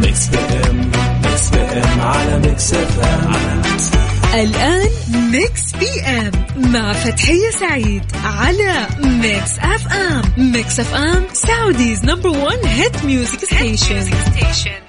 ميكس بي ام Mix PM على Mix FM على Mix الآن Mix PM مع فتحية سعيد على Mix FM Mix FM Saudi's number 1 hit music station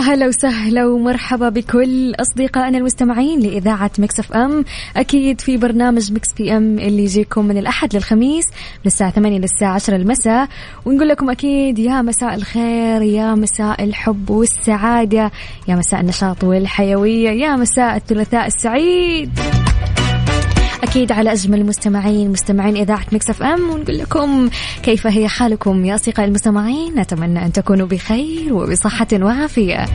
هلا وسهلا ومرحبا بكل أصدقائنا المستمعين لإذاعة Mix FM. أكيد في برنامج Mix PM اللي يجيكم من الأحد للخميس من الساعة 8 للساعه 10 المساء. ونقول لكم أكيد يا مساء الخير يا مساء الحب والسعادة يا مساء النشاط والحيوية يا مساء الثلاثاء السعيد. أكيد على أجمل المستمعين مستمعين إذاعة Mix FM ونقول لكم كيف هي حالكم يا أصدقائي المستمعين؟ نتمنى أن تكونوا بخير وبصحة وعافية.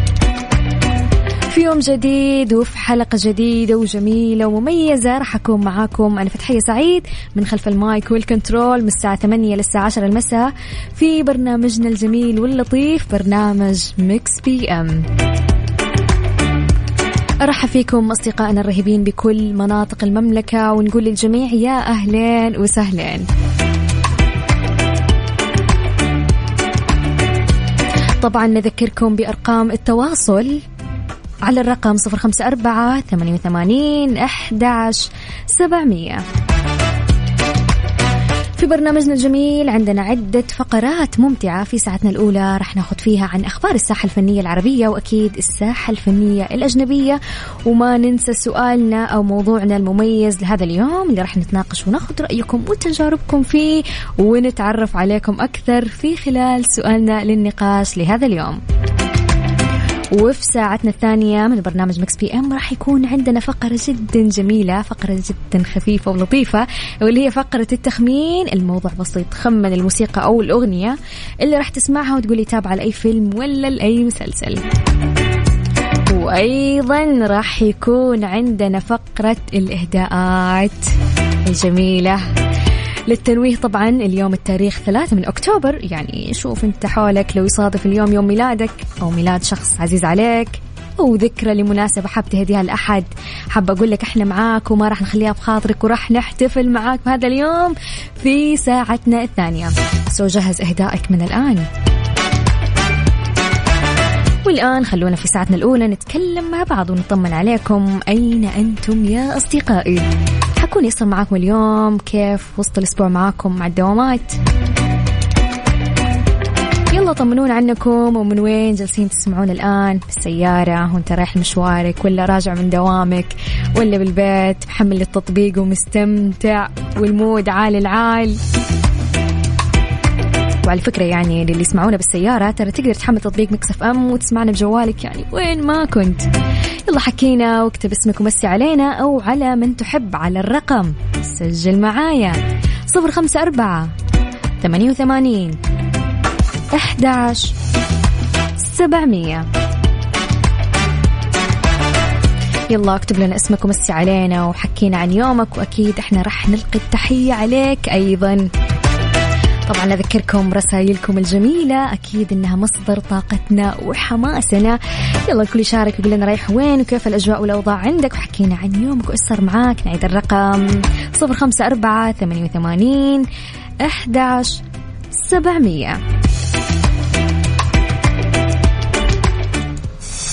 في يوم جديد وفي حلقة جديدة وجميلة ومميزة راح أكون معاكم أنا فتحية سعيد من خلف المايك والكنترول من الساعة 8 للساعة 10 المساء في برنامجنا الجميل واللطيف برنامج Mix PM. أرحب فيكم أصدقائنا الرهيبين بكل مناطق المملكة ونقول للجميع يا أهلين وسهلين. طبعا نذكركم بأرقام التواصل على الرقم 054 88 11 700 في برنامجنا الجميل عندنا عدة فقرات ممتعة في ساعتنا الأولى رح ناخذ فيها عن أخبار الساحة الفنية العربية وأكيد الساحة الفنية الأجنبية وما ننسى سؤالنا أو موضوعنا المميز لهذا اليوم اللي رح نتناقش وناخذ رأيكم وتجاربكم فيه ونتعرف عليكم أكثر في خلال سؤالنا للنقاش لهذا اليوم. وفي ساعتنا الثانية من برنامج Mix PM راح يكون عندنا فقرة جدا جميلة فقرة جدا خفيفة ولطيفة واللي هي فقرة التخمين الموضوع بسيط خمن الموسيقى أو الأغنية اللي راح تسمعها وتقولي تابعة لأي فيلم ولا لأي مسلسل. وأيضا راح يكون عندنا فقرة الإهداءات الجميلة. للتنويه طبعا اليوم التاريخ 3 من أكتوبر. يعني شوف أنت حولك لو يصادف اليوم يوم ميلادك أو ميلاد شخص عزيز عليك أو ذكرى لمناسبة حاب تهديها لأحد حابة أقول لك إحنا معاك وما راح نخليها بخاطرك وراح نحتفل معاك بهذا اليوم في ساعتنا الثانية. سو جهز إهدائك من الآن. والآن خلونا في ساعتنا الأولى نتكلم مع بعض ونطمن عليكم. أين أنتم يا أصدقائي؟ حكون يصل معاكم اليوم. كيف وسط الأسبوع معاكم مع الدوامات؟ يلا طمنونا عنكم. ومن وين جالسين تسمعون الآن؟ بالسيارة وانت رايح مشوارك ولا راجع من دوامك ولا بالبيت؟ محمل التطبيق ومستمتع وال mood عال العال. وعلى فكرة يعني اللي يسمعونا بالسيارة ترى تقدر تحمل تطبيق Mix FM وتسمعنا بجوالك يعني وين ما كنت. يلا حكينا واكتب اسمك ومسي علينا أو على من تحب على الرقم. سجل معايا. صفر خمسة أربعة ثمانية وثمانين أحداش سبعمية. يلا اكتب لنا اسمك ومسي علينا وحكينا عن يومك وأكيد إحنا راح نلقي التحية عليك أيضا. طبعا أذكركم رسائلكم الجميلة. أكيد إنها مصدر طاقتنا وحماسنا. يلا الكل يشارك ويقول لنا رايح وين وكيف الأجواء والأوضاع عندك. وحكينا عن يومك وإيش صار معاك. نعيد الرقم. صفر خمسة أربعة ثمانية وثمانين أحداش سبعمية.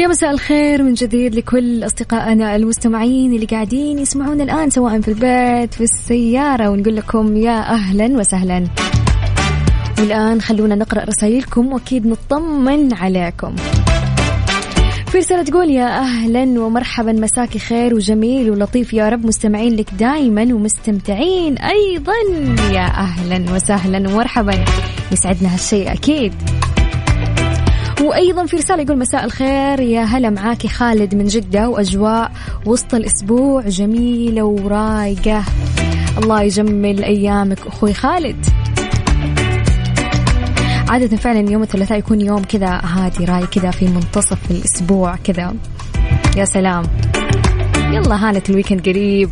يا مساء الخير من جديد لكل أصدقائنا المستمعين اللي قاعدين يسمعون الآن سواء في البيت في السيارة ونقول لكم يا أهلا وسهلا. والآن خلونا نقرأ رسائلكم وأكيد نطمن عليكم. في رسالة تقول يا أهلا ومرحبا مساكي خير وجميل ولطيف يا رب مستمعين لك دائما ومستمتعين أيضا. يا أهلا وسهلا ومرحبا. يسعدنا هالشيء أكيد. وأيضا في رسالة يقول مساء الخير. يا هلا معاكي خالد من جدة وأجواء وسط الأسبوع جميلة ورايقة. الله يجمل أيامك أخوي خالد. عادة فعلا يوم الثلاثاء يكون يوم كذا هادي راي كذا في منتصف الأسبوع كذا. يا سلام. يلا هانت الويكند قريب.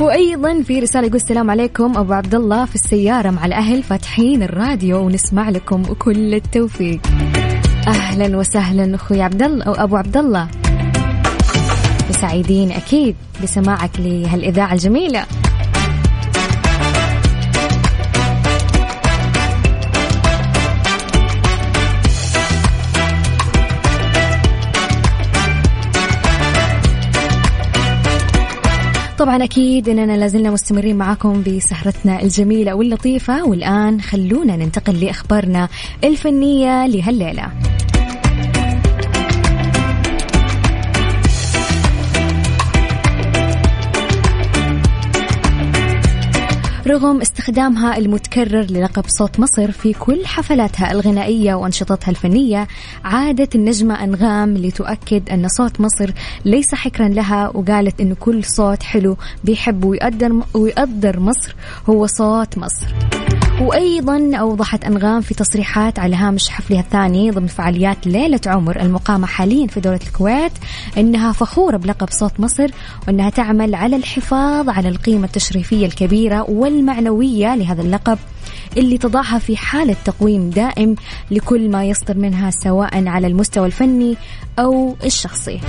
وأيضا في رسالة يقول السلام عليكم أبو عبد الله في السيارة مع الأهل فاتحين الراديو ونسمع لكم كل التوفيق. أهلا وسهلا أخوي عبد الله أو أبو عبد الله. سعيدين أكيد بسماعك لهالإذاعة الجميلة. طبعا أكيد أننا لازلنا مستمرين معاكم بسهرتنا الجميلة واللطيفة والآن خلونا ننتقل لأخبارنا الفنية لهالليلة. رغم استخدامها المتكرر للقب صوت مصر في كل حفلاتها الغنائية وأنشطتها الفنية عادت النجمة أنغام لتؤكد أن صوت مصر ليس حكرا لها وقالت أن كل صوت حلو بيحب ويقدر, ويقدر مصر هو صوت مصر. وأيضا أوضحت أنغام في تصريحات على هامش حفلها الثاني ضمن فعاليات ليلة عمر المقامة حاليا في دولة الكويت أنها فخورة بلقب صوت مصر وأنها تعمل على الحفاظ على القيمة التشريفية الكبيرة والمعنوية لهذا اللقب اللي تضعها في حالة تقويم دائم لكل ما يصدر منها سواء على المستوى الفني أو الشخصي.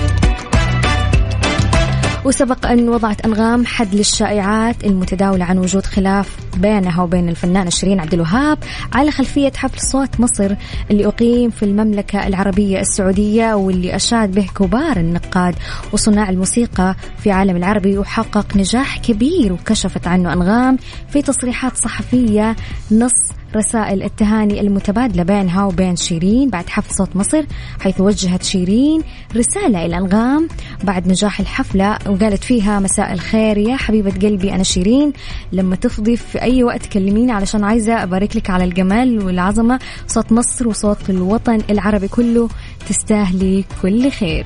وسبق أن وضعت أنغام حد للشائعات المتداولة عن وجود خلاف بينها وبين الفنانة شيرين عبد الوهاب على خلفية حفل صوت مصر اللي أقيم في المملكة العربية السعودية واللي أشاد به كبار النقاد وصناع الموسيقى في عالم العربي وحقق نجاح كبير وكشفت عنه أنغام في تصريحات صحفية نص رسائل التهاني المتبادلة بينها وبين شيرين بعد حفل صوت مصر حيث وجهت شيرين رسالة إلى أنغام بعد نجاح الحفلة وقالت فيها مساء الخير يا حبيبة قلبي أنا شيرين. لما تفضي في أي وقت كلميني علشان عايزة أبارك لك على الجمال والعظمة. صوت مصر وصوت الوطن العربي كله تستاهلي كل خير.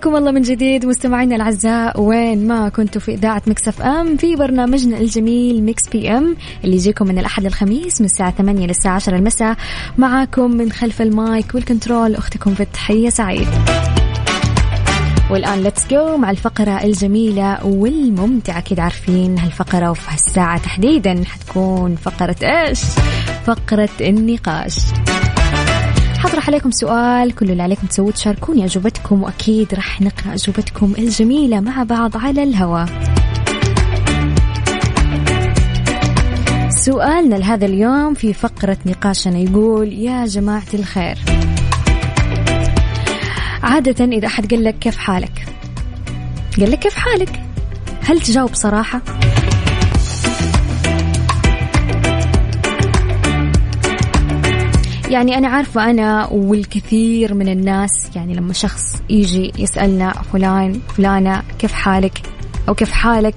حياكم الله من جديد مستمعينا الأعزاء وين ما كنتوا في إذاعة Mix FM في برنامجنا الجميل Mix PM اللي يجيكم من الأحد للخميس من الساعة 8 للساعه 10 المساء. معاكم من خلف المايك والكنترول أختكم فتحية سعيد. والآن let's go مع الفقرة الجميلة والممتعة أكيد عارفين هالفقرة وفي هالساعة تحديدا حتكون فقرة إيش؟ فقرة النقاش. حطرح عليكم سؤال كل اللي عليكم تسووه تشاركوني أجوبتكم وأكيد راح نقرأ أجوبتكم الجميلة مع بعض على الهواء. سؤالنا لهذا اليوم في فقرة نقاشنا يقول يا جماعة الخير. عادة إذا أحد قال لك كيف حالك؟ قال لك كيف حالك؟ هل تجاوب صراحة؟ يعني أنا عارفة أنا والكثير من الناس يعني لما شخص يجي يسألنا فلان فلانة كيف حالك؟ أو كيف حالك؟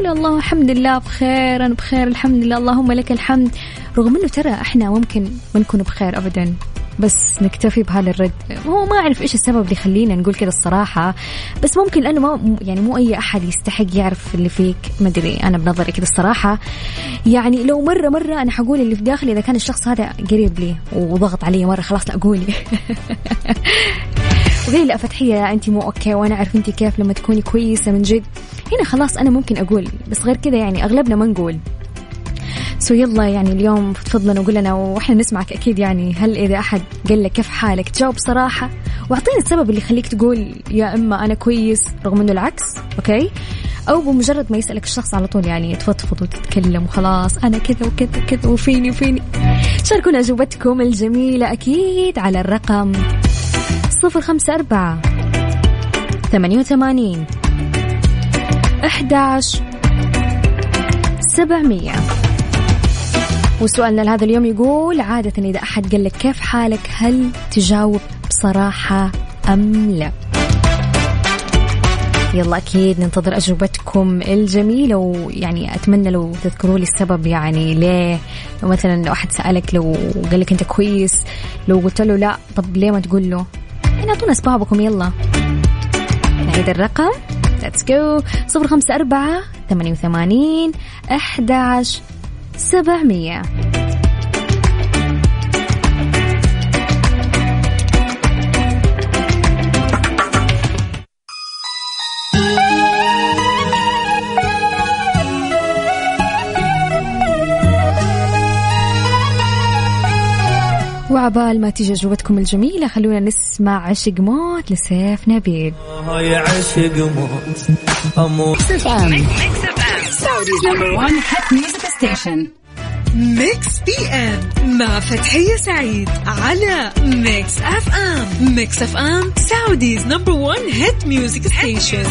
نقول الله الحمد لله بخير أنا بخير الحمد لله اللهم لك الحمد. رغم أنه ترى إحنا ممكن ما نكون بخير أبدا. بس نكتفي بهذا الرد. هو ما أعرف إيش السبب اللي يخلينا نقول كذا الصراحة بس ممكن لأنه ما يعني مو أي أحد يستحق يعرف اللي فيك. ما أدري أنا بنظري كذا الصراحة. يعني لو مرة مرة أنا حقول اللي في داخلي إذا كان الشخص هذا قريب لي وضغط علي مرة خلاص لا قولي. وقولي لا فتحية أنت مو okay وأنا أعرف أنت كيف لما تكوني كويسة من جد. هنا خلاص أنا ممكن أقول بس غير كذا يعني أغلبنا ما نقول. so يلا يعني اليوم فضفض لنا وقول لنا وإحنا نسمعك أكيد يعني هل إذا أحد قال لك كيف حالك؟ تجاوب صراحة. واعطيني السبب اللي يخليك تقول يا إما أنا كويس رغم إنه العكس okay؟ أو بمجرد ما يسألك الشخص على طول يعني تفضفض وتتكلم وخلاص أنا كذا وكذا كذا وفيني وفيني. شاركونا أجوبتكم الجميلة أكيد على الرقم صفر خمسة أربعة ثمانية وثمانين أحداش سبعمية. وسؤالنا لهذا اليوم يقول عادة إذا أحد قال لك كيف حالك؟ هل تجاوب بصراحة أم لا؟ يلا أكيد ننتظر أجوبتكم الجميلة ويعني أتمنى لو تذكروا لي السبب يعني ليه. لو مثلا لو أحد سألك لو قال لك أنت كويس لو قلت له لا طب ليه ما تقول له؟ يعني أعطونا أسبابكم يلا. نعيد الرقم. ليتس جو 054 88 11 سبعمية. وعبال ما تيجي اجوبتكم الجميلة خلونا نسمع عشق موت لسيف نبيل. هاي عشق موت أموت. Saudi's number one hit music station. Mix PM مع فتحية سعيد على Mix FM Mix FM Saudi's number 1 hit music station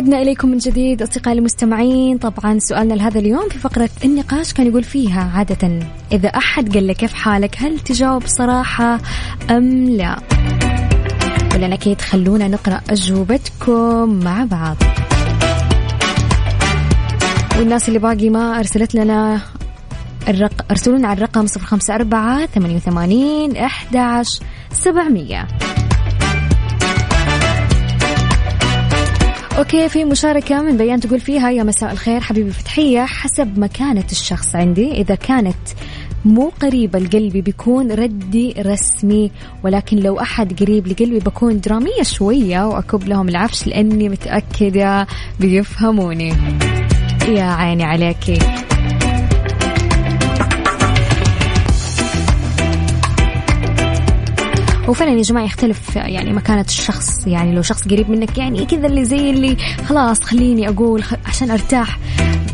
عدنا إليكم من جديد أصدقائي المستمعين. طبعا سؤالنا لهذا اليوم في فقرة النقاش كان يقول فيها عادة إذا أحد قال لك كيف حالك هل تجاوب صراحة أم لا؟ ولنا أكيد خلونا نقرأ أجوبتكم مع بعض. والناس اللي باقي ما أرسلت لنا الرق... أرسلونا على الرقم 054 88 11 700 أوكي في مشاركة من بيان تقول فيها يا مساء الخير حبيبي فتحية. حسب مكانة الشخص عندي إذا كانت مو قريبة لقلبي بيكون ردي رسمي ولكن لو أحد قريب لقلبي بكون درامية شوية وأكب لهم العفش لأني متأكدة بيفهموني. يا عيني عليكي. وفعلا يا جماعة يختلف يعني مكانة الشخص يعني لو شخص قريب منك يعني كذا اللي زي اللي خلاص خليني أقول خ... عشان أرتاح.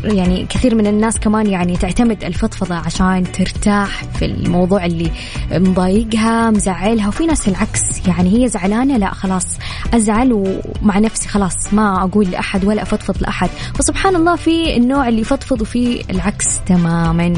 يعني كثير من الناس كمان يعني تعتمد الفضفضة عشان ترتاح في الموضوع اللي مضايقها مزعلها. وفي ناس العكس يعني هي زعلانة لا خلاص أزعل ومع نفسي خلاص ما أقول لأحد ولا أفضفض لأحد. فسبحان الله في النوع اللي يفضفض وفي العكس تماما.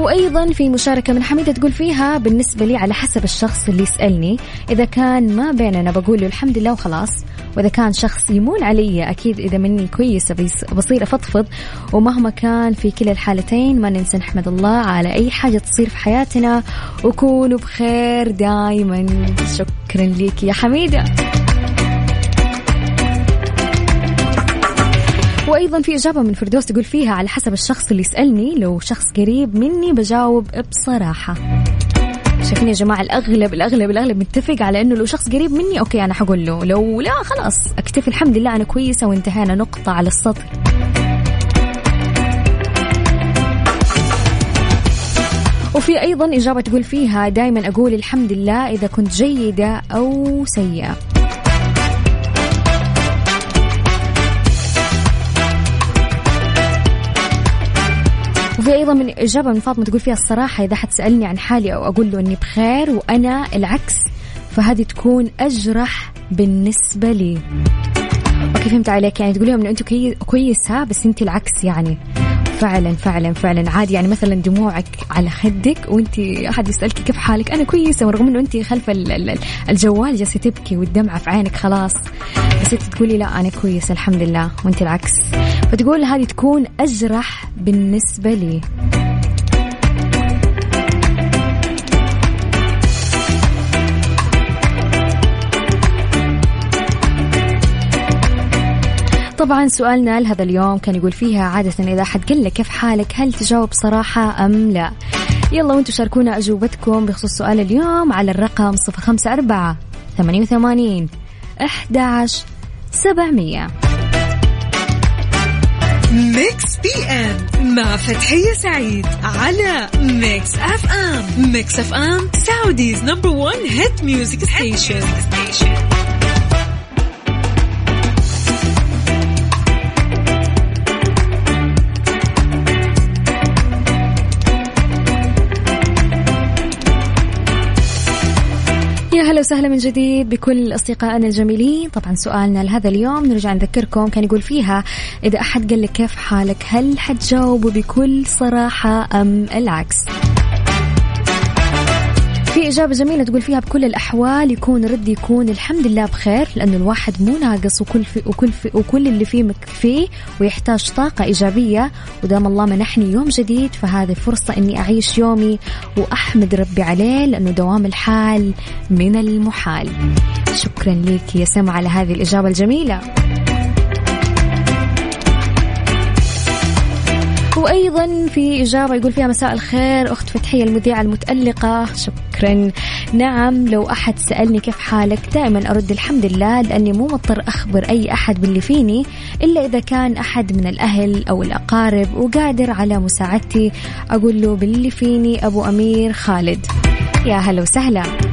وأيضا في مشاركة من حميدة تقول فيها بالنسبة لي على حسب الشخص اللي يسألني. إذا كان ما بيننا بقول له الحمد لله وخلاص. وإذا كان شخص يمون علي أكيد إذا مني كويسه بيص- بصير أفضفض. ومهما كان في كلا الحالتين ما ننسى نحمد الله على أي حاجة تصير في حياتنا. وكونوا بخير دائما شكرا لك يا حميدة. وأيضا في إجابة من فردوس تقول فيها على حسب الشخص اللي يسألني لو شخص قريب مني بجاوب بصراحة. شايفين يا جماعة الاغلب الاغلب الأغلب متفق على إنه لو شخص قريب مني أوكي أنا حقول له. لو لا خلاص أكتفي الحمد لله أنا كويسة وانتهينا. نقطة على السطر. وفي أيضا إجابة تقول فيها دائما أقول الحمد لله إذا كنت جيدة أو سيئة. وفي أيضا من إجابة من فاطمة تقول فيها الصراحة إذا حد سالني عن حالي أو أقول له إني بخير وأنا العكس فهذه تكون أجرح بالنسبة لي. أوكي فهمت عليك؟ يعني تقول لهم إنه انت كوي- كويسة بس انت العكس يعني. فعلا فعلا فعلا. عادي يعني مثلا دموعك على خدك وانت أحد يسالك كيف حالك. أنا كويسة ورغم إنه انت خلف ال- ال- الجوال جالسة تبكي والدمعة في عينك خلاص. بس انت تقولي لا أنا كويسة الحمد لله وانت العكس. فتقول هذه تكون أجرح بالنسبة لي. طبعا سؤالنا لهذا اليوم كان يقول فيها عادة إذا أحد قال لك كيف حالك هل تجاوب صراحة أم لا؟ يلا وأنتم شاركونا أجوبتكم بخصوص سؤال اليوم على الرقم 054 88 11 700 Mix PM مع فتحية سعيد على Mix FM. Mix FM Saudi's number 1 hit music station. هلا وسهلا من جديد بكل أصدقائنا الجميلين. طبعا سؤالنا لهذا اليوم نرجع نذكركم كان يقول فيها إذا أحد قال لك كيف حالك؟ هل حتجاوبوا بكل صراحة أم العكس؟ في إجابة جميلة تقول فيها بكل الأحوال يكون ردي يكون الحمد لله بخير لأنه الواحد مو ناقص وكل في وكل في وكل اللي فيه مكفيه ويحتاج طاقة إيجابية. ودام الله منحني يوم جديد فهذه فرصة إني أعيش يومي وأحمد ربي عليه لأنه دوام الحال من المحال. شكرا لك يا سما على هذه الإجابة الجميلة. وأيضا في إجابة يقول فيها مساء الخير أخت فتحية المذيعة المتألقة. شكرا. نعم لو أحد سألني كيف حالك دائما أرد الحمد لله لأني مو مضطر أخبر أي أحد باللي فيني إلا إذا كان أحد من الأهل أو الأقارب وقادر على مساعدتي. أقول له باللي فيني أبو أمير خالد. يا هلا وسهلا.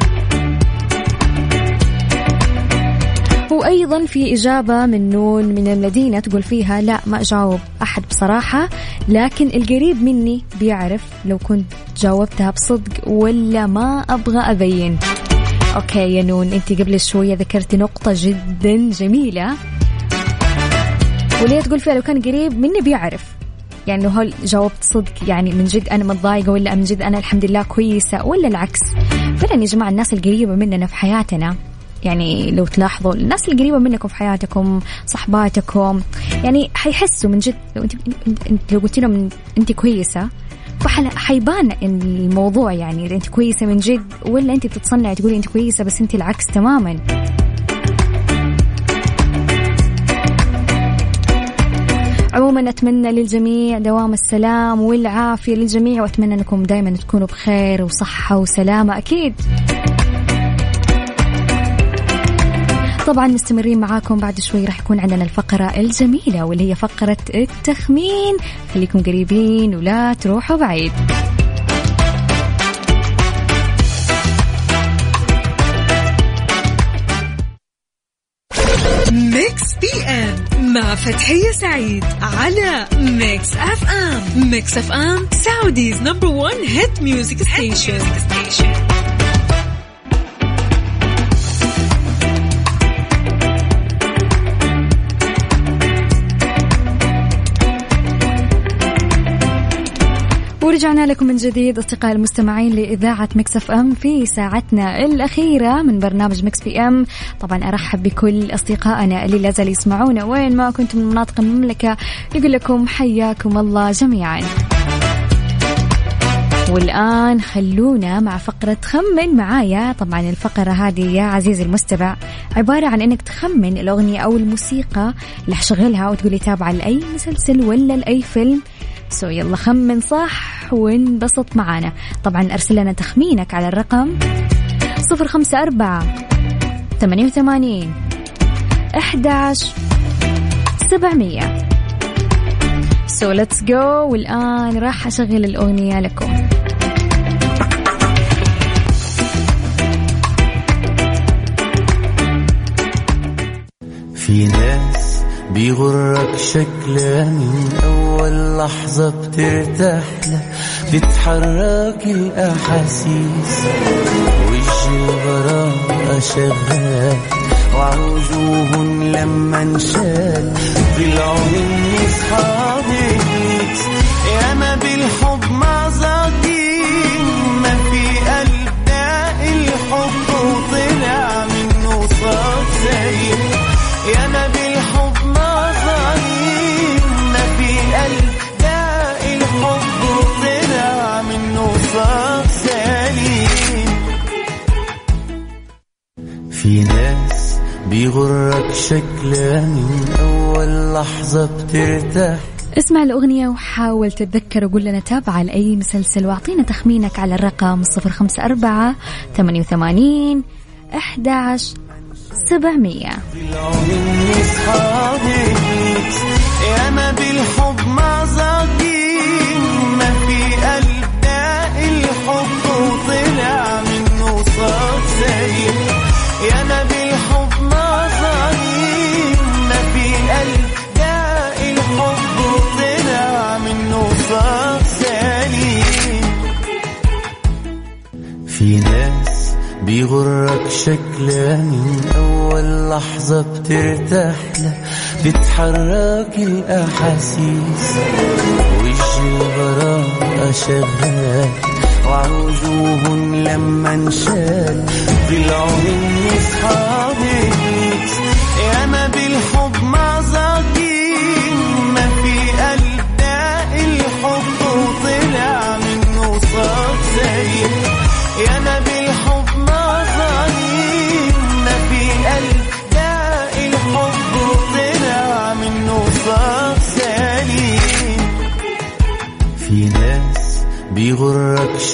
وأيضا في إجابة من نون من المدينة تقول فيها لا ما أجاوب أحد بصراحة لكن القريب مني بيعرف لو كنت جاوبتها بصدق ولا ما أبغى أبين. okay يا نون أنت قبل شوية ذكرتي نقطة جدا جميلة. واللي تقول فيها لو كان قريب مني بيعرف؟ يعني لو هل جاوبت صدق؟ يعني من جد أنا متضايقة ولا من جد أنا الحمد لله كويسة ولا العكس؟ فعلا يا جماعة الناس القريبة مننا في حياتنا. يعني لو تلاحظوا الناس القريبة منكم في حياتكم صحباتكم يعني حيحسوا من جد لو انت, لو قلت لهم انت كويسة فحل- حيبان إن الموضوع يعني إذا انت كويسة من جد ولا انت بتتصنعي تقولي انت كويسة بس انت العكس تماما. عموما أتمنى للجميع دوام السلام والعافية للجميع وأتمنى أنكم دائما تكونوا بخير وصحة وسلامة أكيد. طبعا مستمرين معاكم بعد شوي راح يكون عندنا الفقرة الجميلة واللي هي فقرة التخمين. خليكم قريبين ولا تروحوا بعيد. Mix PM مع فتحية سعيد على Mix FM. Mix FM Saudi's number 1 hit music station ورجعنا لكم من جديد أصدقائي المستمعين لإذاعة Mix FM في ساعتنا الأخيرة من برنامج Mix PM. طبعا أرحب بكل أصدقائنا اللي لا زال يسمعونا وين ما كنتم من مناطق المملكة. يقول لكم حياكم الله جميعا. والآن خلونا مع فقرة خمن معايا. طبعا الفقرة هذه يا عزيزي المستمع عبارة عن أنك تخمن الأغنية أو الموسيقى اللي حشغلها وتقولي تابعة لأي مسلسل ولا لأي فيلم. سو يلا خمن صح وانبسط معانا. طبعا أرسل لنا تخمينك على الرقم صفر خمسة أربعة ثمانية وثمانين أحداش سبعمية. So let's go والآن راح أشغل الأغنية لكم. في ناس بيغرك شكلها من أول لحظة بترتاح له بتحرك الأحاسيس. وجه البراءة شغال وعوجوهن لما انشال. طلعوا من أصحاب بيغرك شكلها من أول لحظة بترتاح. اسمع الأغنية وحاول تتذكر وقول لنا تابعة لأي مسلسل وأعطينا تخمينك على الرقم صفر خمسة أربعة ثمانية وثمانين أحداش سبعمية. مني صحابي يا ما بالحب مزاقين ما في قلب الحب وطلع منه صوت سليم يا ما في ناس بيغرك شكلها من أول لحظة بترتاح له بتحرك الأحاسيس. وجه البراءة شغال وعوجوهن لما انشال طلعوا من أصحابي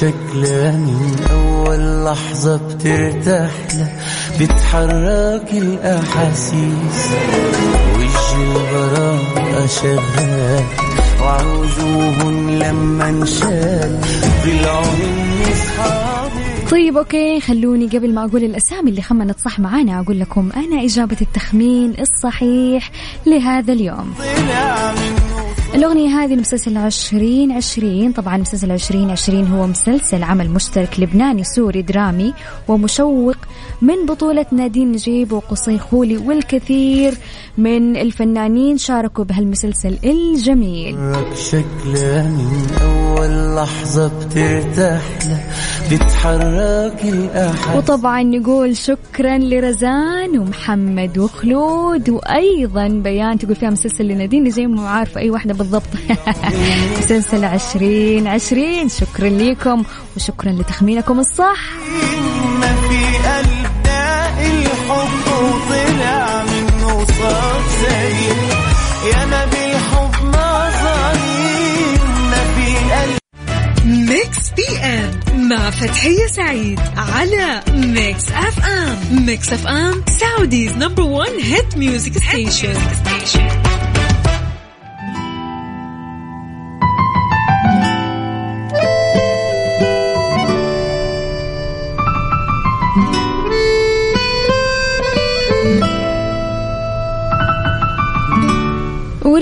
شكلها من أول لحظة بترتاح له بتحرك الأحاسيس. وجه البراءة شغال وعوجوهن لما انشال. طلعوا من أصحابي. طيب أوكي خلوني قبل ما أقول الأسامي اللي خمنت صح معانا أقول لكم أنا إجابة التخمين الصحيح لهذا اليوم. طلع منه الأغنية هذه لمسلسل عشرين عشرين طبعا مسلسل عشرين عشرين هو مسلسل عمل مشترك لبناني سوري درامي ومشوق من بطولة نادين نجيب وقصي خولي والكثير من الفنانين شاركوا بهالمسلسل الجميل. شكلها من أول لحظة بترتاح له بتحرك الأحاسيس وطبعا نقول شكرا لرزان ومحمد وخلود وأيضا بيان تقول فيها مسلسل لنادين نجيب مو عارفة أي واحدة بالضبط. مسلسل عشرين عشرين. شكرا لكم وشكرا لتخمينكم الصح. ما في قلب داق الحب وطلع منه صوت سليم يا ما بالحب مظالم ما في قلب Mix PM مع فتحية سعيد على Mix FM. Mix FM Saudi's number 1 hit music station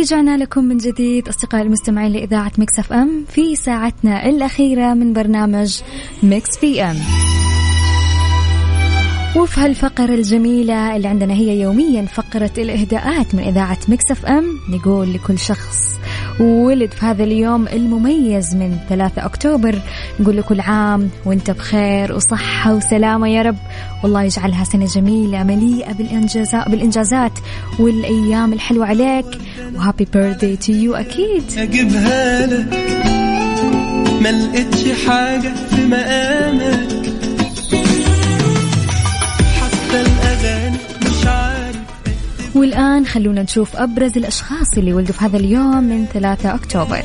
ورجعنا لكم من جديد أصدقائي المستمعين لإذاعة Mix FM في ساعتنا الأخيرة من برنامج Mix PM. وفي هالفقرة الجميلة اللي عندنا هي يوميا فقرة الإهداءات من إذاعة Mix FM نقول لكل شخص ولد في هذا اليوم المميز من 3 أكتوبر. نقول له كل عام وأنت بخير وصحة وسلامة يا رب. والله يجعلها سنة جميلة مليئة بالإنجازات, بالإنجازات والأيام الحلوة عليك. و happy birthday to you أكيد. أجيبها لك ما لقيتش حاجة في مقامك. والآن خلونا نشوف أبرز الأشخاص اللي ولدوا في هذا اليوم من 3 أكتوبر.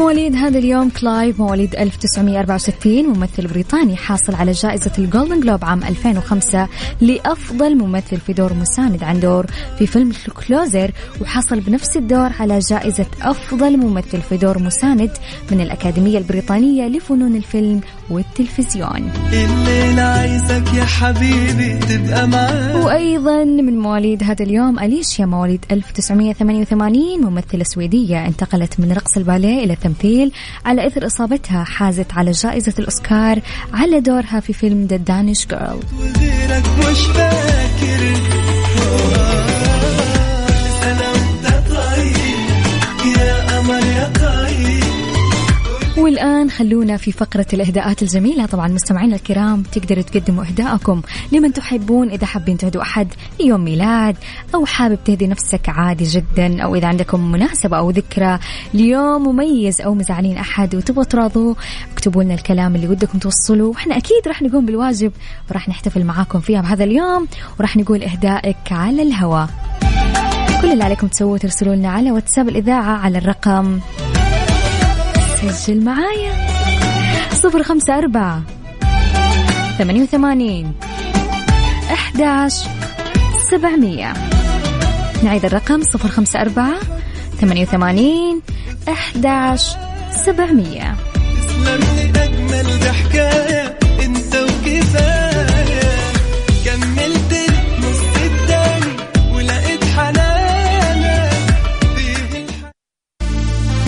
مواليد هذا اليوم كلايف مواليد 1964 ممثل بريطاني حاصل على جائزة الجولدن جلوب عام 2005 لأفضل ممثل في دور مساند عن دور في فيلم Closer وحصل بنفس الدور على جائزة أفضل ممثل في دور مساند من الأكاديمية البريطانية لفنون الفيلم والتلفزيون. الليلة عايزك يا حبيبي تبقى معايا وأيضا من مواليد هذا اليوم أليشيا مواليد 1988 ممثلة سويدية انتقلت من رقص الباليه إلى التمثيل على إثر إصابتها حازت على جائزة الأوسكار على دورها في فيلم ذا دانيش جيرل والآن خلونا في فقرة الإهداءات الجميلة. طبعا مستمعينا الكرام تقدروا تقدموا إهداءكم لمن تحبون. إذا حابين تهدوا أحد يوم ميلاد أو حابب تهدي نفسك عادي جدا أو إذا عندكم مناسبة أو ذكرى ليوم مميز أو مزعلين أحد وتبغوا تراضوا اكتبوا لنا الكلام اللي ودكم توصلوا وإحنا أكيد راح نقوم بالواجب وراح نحتفل معاكم فيها بهذا اليوم وراح نقول إهدائك على الهواء. كل اللي عليكم تسووه ترسلوا لنا على واتساب الإذاعة على الرقم سجل معايا. صفر خمسة أربعة ثمانية وثمانين أحداش سبعمية. نعيد الرقم صفر خمسة أربعة ثمانية وثمانين أحداش سبعمية. أجمل ضحكاية أنت وكفاية.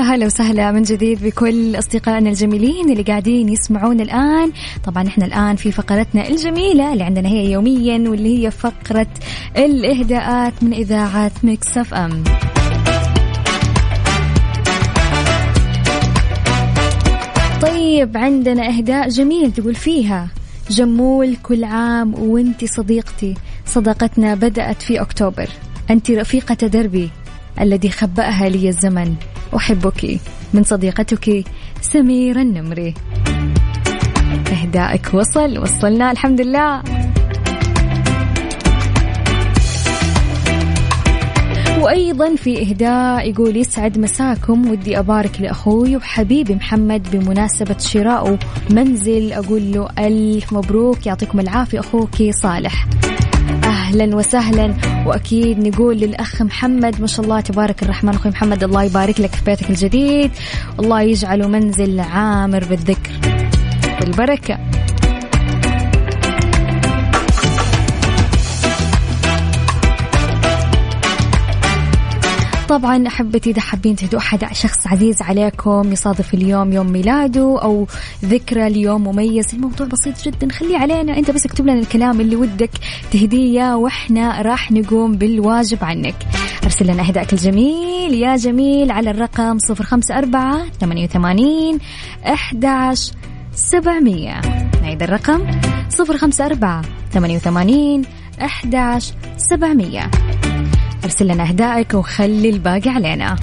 هلا وسهلا من جديد بكل أصدقائنا الجميلين اللي قاعدين يسمعون الآن. طبعا إحنا الآن في فقرتنا الجميلة اللي عندنا هي يوميا واللي هي فقرة الإهداءات من إذاعة Mix FM. طيب عندنا إهداء جميل تقول فيها جمول كل عام وانت صديقتي. صداقتنا بدأت في أكتوبر. أنت رفيقة دربي. الذي خبأها لي الزمن. أحبك. من صديقتك سميرة النمري. إهدائك. وصل وصلنا. الحمد لله. وأيضا في إهداء يقول يسعد مساكم. ودي أبارك لأخوي وحبيبي محمد بمناسبة شرائه منزل. أقول له ألف مبروك. يعطيكم العافية أخوك صالح. أهلا وسهلا. وأكيد نقول للأخ محمد ما شاء الله تبارك الرحمن. أخوي محمد الله يبارك لك في بيتك الجديد. والله يجعله منزل عامر بالذكر. والبركه طبعا أحبتي إذا حابين تهدوا أحد شخص عزيز عليكم يصادف اليوم يوم ميلاده أو ذكرى ليوم مميز. الموضوع بسيط جدا. خليه علينا. أنت بس اكتب لنا الكلام اللي ودك تهديه وإحنا راح نقوم بالواجب عنك. أرسل لنا اهدائك الجميل. يا جميل على الرقم 054 88 11 700 نعيد الرقم 054 88 11 700 أرسل لنا اهدائك وخلي الباقي علينا.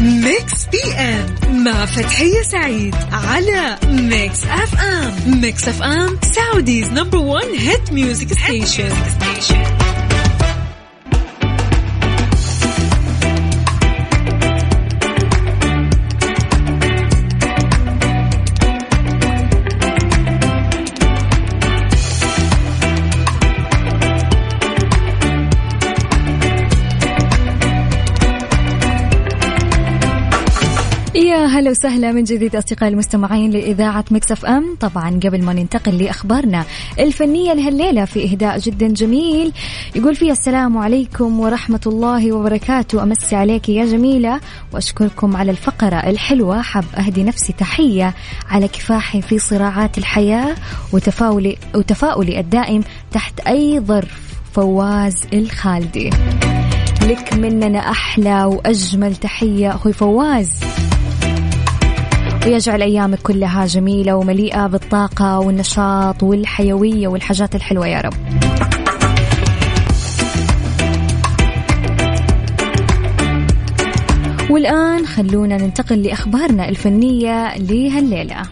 Mix P M مع فتحية سعيد على Mix FM. Mix FM Saudi's number 1 hit music station هلا وسهلا من جديد أصدقائي المستمعين لإذاعة مكسف أم. طبعا قبل ما ننتقل لأخبارنا الفنية لهالليلة في إهداء جدا جميل. يقول فيها السلام عليكم ورحمة الله وبركاته. أمسي عليك يا جميلة وأشكركم على الفقرة الحلوة. حب أهدي نفسي تحية على كفاحي في صراعات الحياة وتفاؤلي, وتفاؤلي الدائم تحت أي ظرف. فواز الخالدي. لك مننا أحلى وأجمل تحية. أخوي فواز. ويجعل أيامك كلها جميلة ومليئة بالطاقة والنشاط والحيوية والحاجات الحلوة يا رب. والآن خلونا ننتقل لأخبارنا الفنية لهالليلة.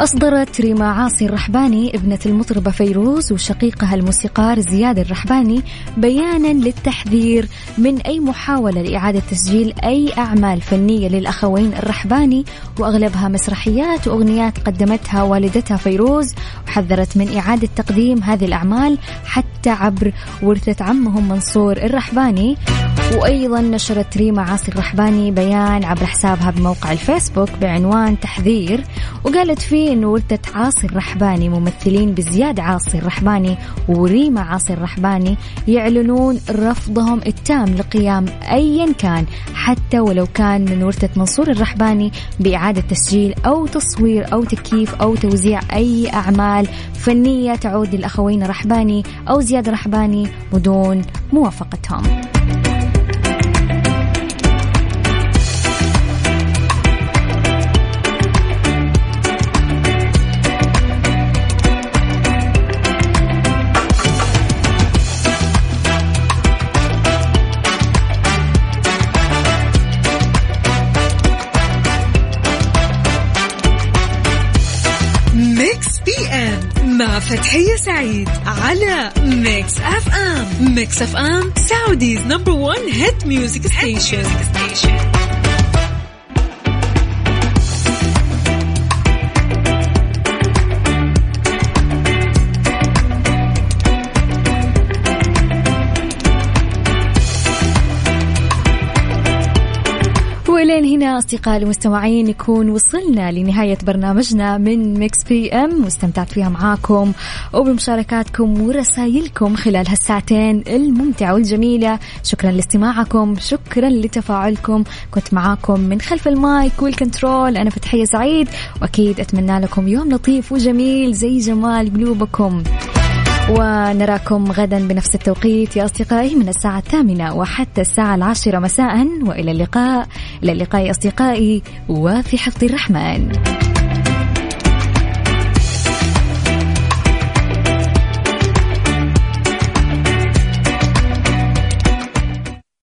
أصدرت ريما عاصي الرحباني ابنة المطربة فيروز وشقيقها الموسيقار زياد الرحباني بيانا للتحذير من أي محاولة لإعادة تسجيل أي أعمال فنية للأخوين الرحباني. وأغلبها مسرحيات وأغنيات قدمتها والدتها فيروز وحذرت من إعادة تقديم هذه الأعمال حتى عبر ورثة عمهم منصور الرحباني. وأيضا نشرت ريما عاصي الرحباني بيان عبر حسابها بموقع الفيسبوك بعنوان تحذير وقالت فيه أنه ولدة عاصي الرحباني ممثلين بزياد عاصي الرحباني وريما عاصي الرحباني يعلنون رفضهم التام لقيام أيا كان حتى ولو كان من ورثة منصور الرحباني بإعادة تسجيل أو تصوير أو تكييف أو توزيع أي أعمال فنية تعود للأخوين الرحباني أو زياد الرحباني بدون موافقتهم. فتحية سعيد على Mix FM Mix FM Saudi's number 1 hit music station ولين هنا أصدقاء المستمعين نكون وصلنا لنهاية برنامجنا من Mix PM واستمتعت فيها معاكم وبمشاركاتكم ورسائلكم خلال هالساعتين الممتعة والجميلة. شكرا لاستماعكم شكرا لتفاعلكم. كنت معاكم من خلف المايك والكنترول أنا فتحية سعيد وأكيد أتمنى لكم يوم لطيف وجميل زي جمال قلوبكم. ونراكم غدا بنفس التوقيت يا أصدقائي من الساعة الثامنة وحتى الساعة العاشرة مساء وإلى اللقاء إلى اللقاء أصدقائي وفي حفظ الرحمن.